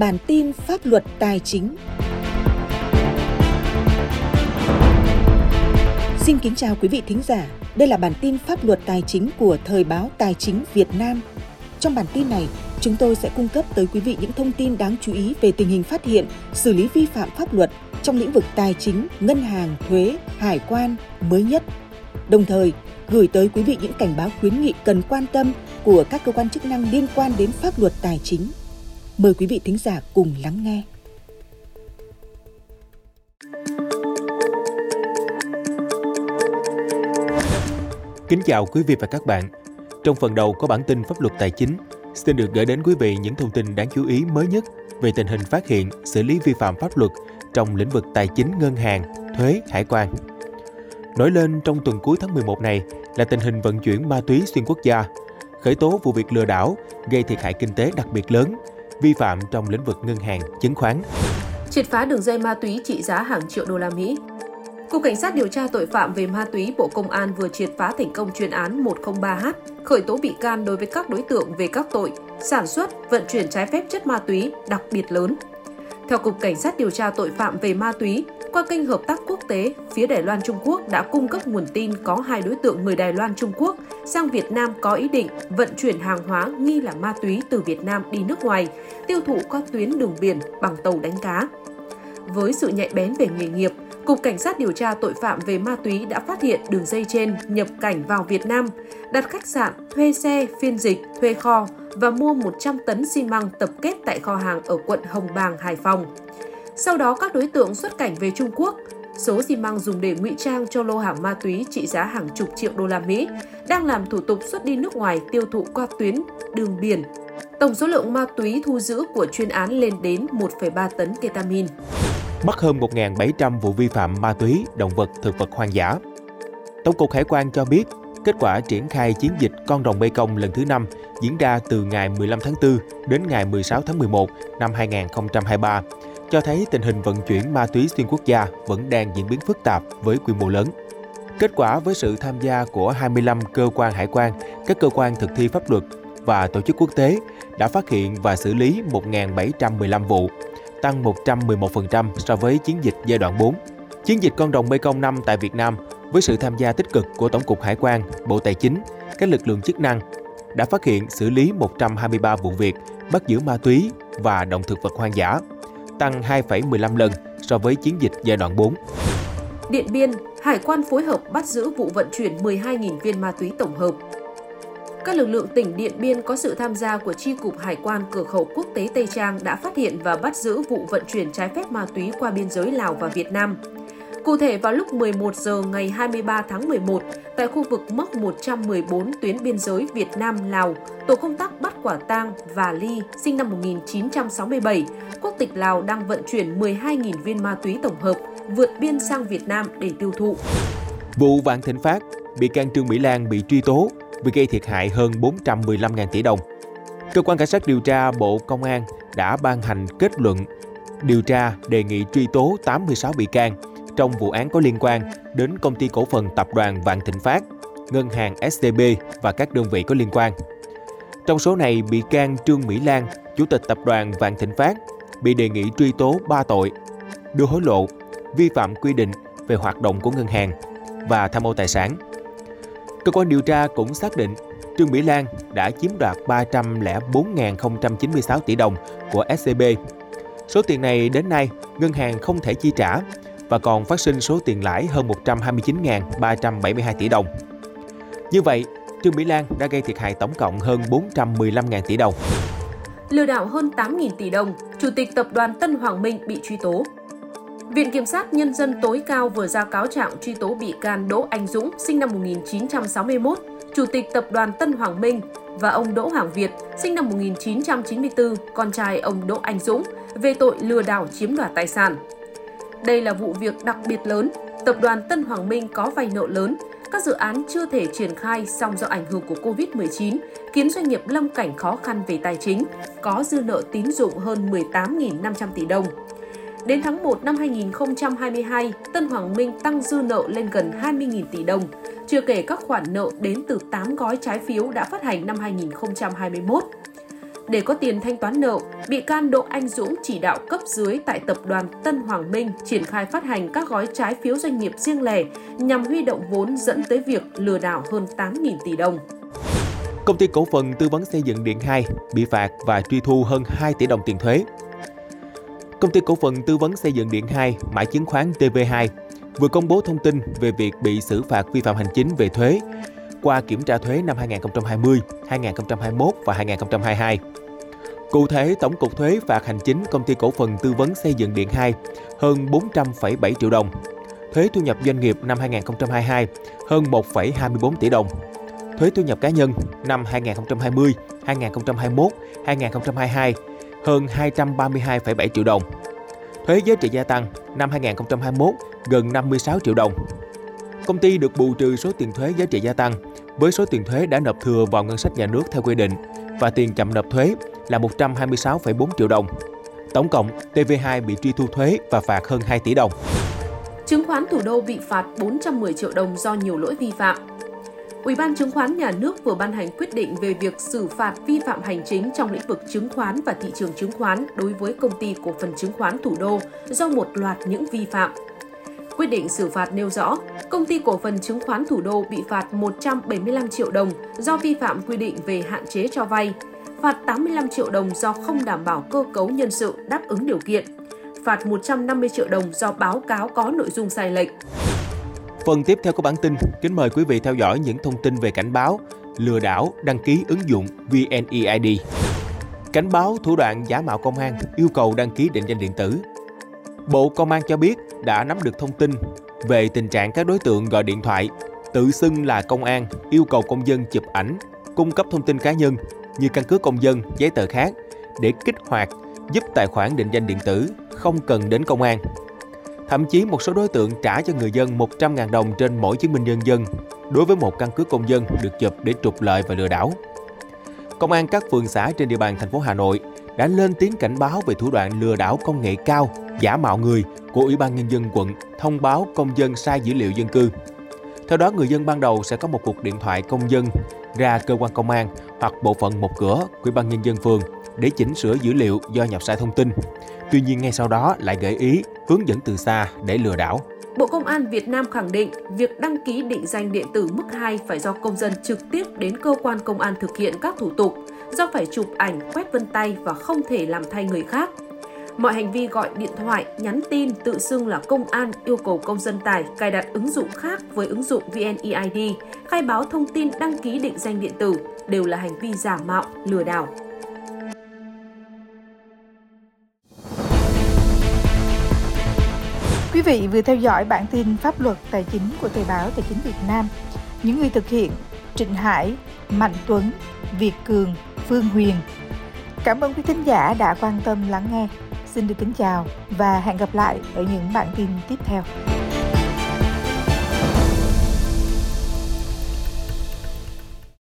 Bản tin pháp luật tài chính. Xin kính chào quý vị thính giả. Đây là bản tin pháp luật tài chính của Thời báo Tài chính Việt Nam. Trong bản tin này, chúng tôi sẽ cung cấp tới quý vị những thông tin đáng chú ý về tình hình phát hiện, xử lý vi phạm pháp luật trong lĩnh vực tài chính, ngân hàng, thuế, hải quan mới nhất. Đồng thời, gửi tới quý vị những cảnh báo khuyến nghị cần quan tâm của các cơ quan chức năng liên quan đến pháp luật tài chính. Mời quý vị thính giả cùng lắng nghe. Kính chào quý vị và các bạn. Trong phần đầu có bản tin pháp luật tài chính, xin được gửi đến quý vị những thông tin đáng chú ý mới nhất về tình hình phát hiện, xử lý vi phạm pháp luật trong lĩnh vực tài chính ngân hàng, thuế, hải quan. Nổi lên trong tuần cuối tháng 11 này là tình hình vận chuyển ma túy xuyên quốc gia, khởi tố vụ việc lừa đảo gây thiệt hại kinh tế đặc biệt lớn, vi phạm trong lĩnh vực ngân hàng, chứng khoán. Triệt phá đường dây ma túy trị giá hàng triệu đô la Mỹ. Cục Cảnh sát điều tra tội phạm về ma túy Bộ Công an vừa triệt phá thành công chuyên án 103H, khởi tố bị can đối với các đối tượng về các tội sản xuất, vận chuyển trái phép chất ma túy đặc biệt lớn. Theo Cục Cảnh sát điều tra tội phạm về ma túy, qua kênh hợp tác quốc tế, phía Đài Loan Trung Quốc đã cung cấp nguồn tin có hai đối tượng người Đài Loan Trung Quốc sang Việt Nam có ý định vận chuyển hàng hóa nghi là ma túy từ Việt Nam đi nước ngoài, tiêu thụ qua tuyến đường biển bằng tàu đánh cá. Với sự nhạy bén về nghề nghiệp, Cục Cảnh sát điều tra tội phạm về ma túy đã phát hiện đường dây trên nhập cảnh vào Việt Nam, đặt khách sạn, thuê xe, phiên dịch, thuê kho và mua 100 tấn xi măng tập kết tại kho hàng ở quận Hồng Bàng, Hải Phòng. Sau đó các đối tượng xuất cảnh về Trung Quốc, số xi măng dùng để ngụy trang cho lô hàng ma túy trị giá hàng chục triệu đô la Mỹ đang làm thủ tục xuất đi nước ngoài tiêu thụ qua tuyến đường biển. Tổng số lượng ma túy thu giữ của chuyên án lên đến 1,3 tấn ketamin. Bắt hơn 1.700 vụ vi phạm ma túy, động vật, thực vật hoang dã. Tổng cục Hải quan cho biết, kết quả triển khai chiến dịch Con rồng Mekong Công lần thứ 5 diễn ra từ ngày 15 tháng 4 đến ngày 16 tháng 11 năm 2023 cho thấy tình hình vận chuyển ma túy xuyên quốc gia vẫn đang diễn biến phức tạp với quy mô lớn. Kết quả với sự tham gia của 25 cơ quan hải quan, các cơ quan thực thi pháp luật và tổ chức quốc tế đã phát hiện và xử lý 1.715 vụ, tăng 111% so với chiến dịch giai đoạn 4. Chiến dịch Con đồng Mekong 5 tại Việt Nam với sự tham gia tích cực của Tổng cục Hải quan, Bộ Tài chính, các lực lượng chức năng đã phát hiện xử lý 123 vụ việc bắt giữ ma túy và động thực vật hoang dã, tăng 2,15 lần so với chiến dịch giai đoạn 4. Điện Biên, Hải quan phối hợp bắt giữ vụ vận chuyển 12.000 viên ma túy tổng hợp. Các lực lượng tỉnh Điện Biên có sự tham gia của tri cục Hải quan Cửa khẩu Quốc tế Tây Trang đã phát hiện và bắt giữ vụ vận chuyển trái phép ma túy qua biên giới Lào và Việt Nam. Cụ thể vào lúc 11 giờ ngày 23 tháng 11, tại khu vực mốc 114 tuyến biên giới Việt Nam-Lào, tổ công tác bắt quả tang và Ly, sinh năm 1967, quốc tịch Lào đang vận chuyển 12.000 viên ma túy tổng hợp vượt biên sang Việt Nam để tiêu thụ. Vụ Vạn Thịnh Phát, bị can Trương Mỹ Lan bị truy tố vì gây thiệt hại hơn 415.000 tỷ đồng. Cơ quan Cảnh sát điều tra Bộ Công an đã ban hành kết luận điều tra đề nghị truy tố 86 bị can trong vụ án có liên quan đến công ty cổ phần tập đoàn Vạn Thịnh Phát, ngân hàng SCB và các đơn vị có liên quan. Trong số này, bị can Trương Mỹ Lan, chủ tịch tập đoàn Vạn Thịnh Phát, bị đề nghị truy tố 3 tội: đưa hối lộ, vi phạm quy định về hoạt động của ngân hàng và tham ô tài sản. Cơ quan điều tra cũng xác định Trương Mỹ Lan đã chiếm đoạt 304.096 tỷ đồng của SCB. Số tiền này đến nay ngân hàng không thể chi trả và còn phát sinh số tiền lãi hơn 129.372 tỷ đồng. Như vậy, Trương Mỹ Lan đã gây thiệt hại tổng cộng hơn 415.000 tỷ đồng. Lừa đảo hơn 8.000 tỷ đồng, Chủ tịch Tập đoàn Tân Hoàng Minh bị truy tố. Viện Kiểm sát Nhân dân tối cao vừa ra cáo trạng truy tố bị can Đỗ Anh Dũng, sinh năm 1961, Chủ tịch Tập đoàn Tân Hoàng Minh và ông Đỗ Hoàng Việt, sinh năm 1994, con trai ông Đỗ Anh Dũng, về tội lừa đảo chiếm đoạt tài sản. Đây là vụ việc đặc biệt lớn, tập đoàn Tân Hoàng Minh có vay nợ lớn, các dự án chưa thể triển khai song do ảnh hưởng của Covid-19 khiến doanh nghiệp lâm cảnh khó khăn về tài chính, có dư nợ tín dụng hơn 18.500 tỷ đồng. Đến tháng 1 năm 2022, Tân Hoàng Minh tăng dư nợ lên gần 20.000 tỷ đồng, chưa kể các khoản nợ đến từ 8 gói trái phiếu đã phát hành năm 2021. Để có tiền thanh toán nợ, bị can Đỗ Anh Dũng chỉ đạo cấp dưới tại tập đoàn Tân Hoàng Minh triển khai phát hành các gói trái phiếu doanh nghiệp riêng lẻ nhằm huy động vốn dẫn tới việc lừa đảo hơn 8.000 tỷ đồng. Công ty cổ phần tư vấn xây dựng Điện 2 bị phạt và truy thu hơn 2 tỷ đồng tiền thuế. Công ty cổ phần tư vấn xây dựng Điện 2, mã chứng khoán TV2 vừa công bố thông tin về việc bị xử phạt vi phạm hành chính về thuế qua kiểm tra thuế năm 2020, 2021 và 2022. Cụ thể, Tổng cục Thuế phạt hành chính công ty cổ phần tư vấn xây dựng Điện 2 hơn 400,7 triệu đồng. Thuế thu nhập doanh nghiệp năm 2022 hơn 1,24 tỷ đồng. Thuế thu nhập cá nhân năm 2020, 2021, 2022 hơn 232,7 triệu đồng. Thuế giá trị gia tăng năm 2021 gần 56 triệu đồng. Công ty được bù trừ số tiền thuế giá trị gia tăng với số tiền thuế đã nộp thừa vào ngân sách nhà nước theo quy định và tiền chậm nộp thuế là 126,4 triệu đồng. Tổng cộng, TV2 bị truy thu thuế và phạt hơn 2 tỷ đồng. Chứng khoán thủ đô bị phạt 410 triệu đồng do nhiều lỗi vi phạm. Ủy ban chứng khoán nhà nước vừa ban hành quyết định về việc xử phạt vi phạm hành chính trong lĩnh vực chứng khoán và thị trường chứng khoán đối với công ty cổ phần chứng khoán thủ đô do một loạt những vi phạm. Quyết định xử phạt nêu rõ, công ty cổ phần chứng khoán thủ đô bị phạt 175 triệu đồng do vi phạm quy định về hạn chế cho vay, phạt 85 triệu đồng do không đảm bảo cơ cấu nhân sự đáp ứng điều kiện, phạt 150 triệu đồng do báo cáo có nội dung sai lệch. Phần tiếp theo của bản tin, kính mời quý vị theo dõi những thông tin về cảnh báo lừa đảo đăng ký ứng dụng VNeID. Cảnh báo thủ đoạn giả mạo công an yêu cầu đăng ký định danh điện tử. Bộ Công an cho biết đã nắm được thông tin về tình trạng các đối tượng gọi điện thoại tự xưng là công an yêu cầu công dân chụp ảnh, cung cấp thông tin cá nhân như căn cước công dân, giấy tờ khác để kích hoạt giúp tài khoản định danh điện tử không cần đến công an. Thậm chí một số đối tượng trả cho người dân 100.000 đồng trên mỗi chứng minh nhân dân đối với một căn cước công dân được chụp để trục lợi và lừa đảo. Công an các phường xã trên địa bàn thành phố Hà Nội đã lên tiếng cảnh báo về thủ đoạn lừa đảo công nghệ cao, giả mạo người của Ủy ban Nhân dân quận thông báo công dân sai dữ liệu dân cư. Theo đó, người dân ban đầu sẽ có một cuộc điện thoại công dân ra cơ quan công an hoặc bộ phận một cửa của Ủy ban Nhân dân phường để chỉnh sửa dữ liệu do nhập sai thông tin. Tuy nhiên ngay sau đó lại gợi ý hướng dẫn từ xa để lừa đảo. Bộ Công an Việt Nam khẳng định việc đăng ký định danh điện tử mức 2 phải do công dân trực tiếp đến cơ quan công an thực hiện các thủ tục, do phải chụp ảnh, quét vân tay và không thể làm thay người khác. Mọi hành vi gọi điện thoại, nhắn tin tự xưng là công an yêu cầu công dân tải cài đặt ứng dụng khác với ứng dụng VNeID, khai báo thông tin đăng ký định danh điện tử đều là hành vi giả mạo, lừa đảo. Quý vị vừa theo dõi bản tin pháp luật tài chính của Thời báo Tài chính Việt Nam. Những người thực hiện Trịnh Hải, Mạnh Tuấn, Việt Cường, Phương Huyền. Cảm ơn quý thính giả đã quan tâm lắng nghe. Xin được kính chào và hẹn gặp lại ở những bản tin tiếp theo.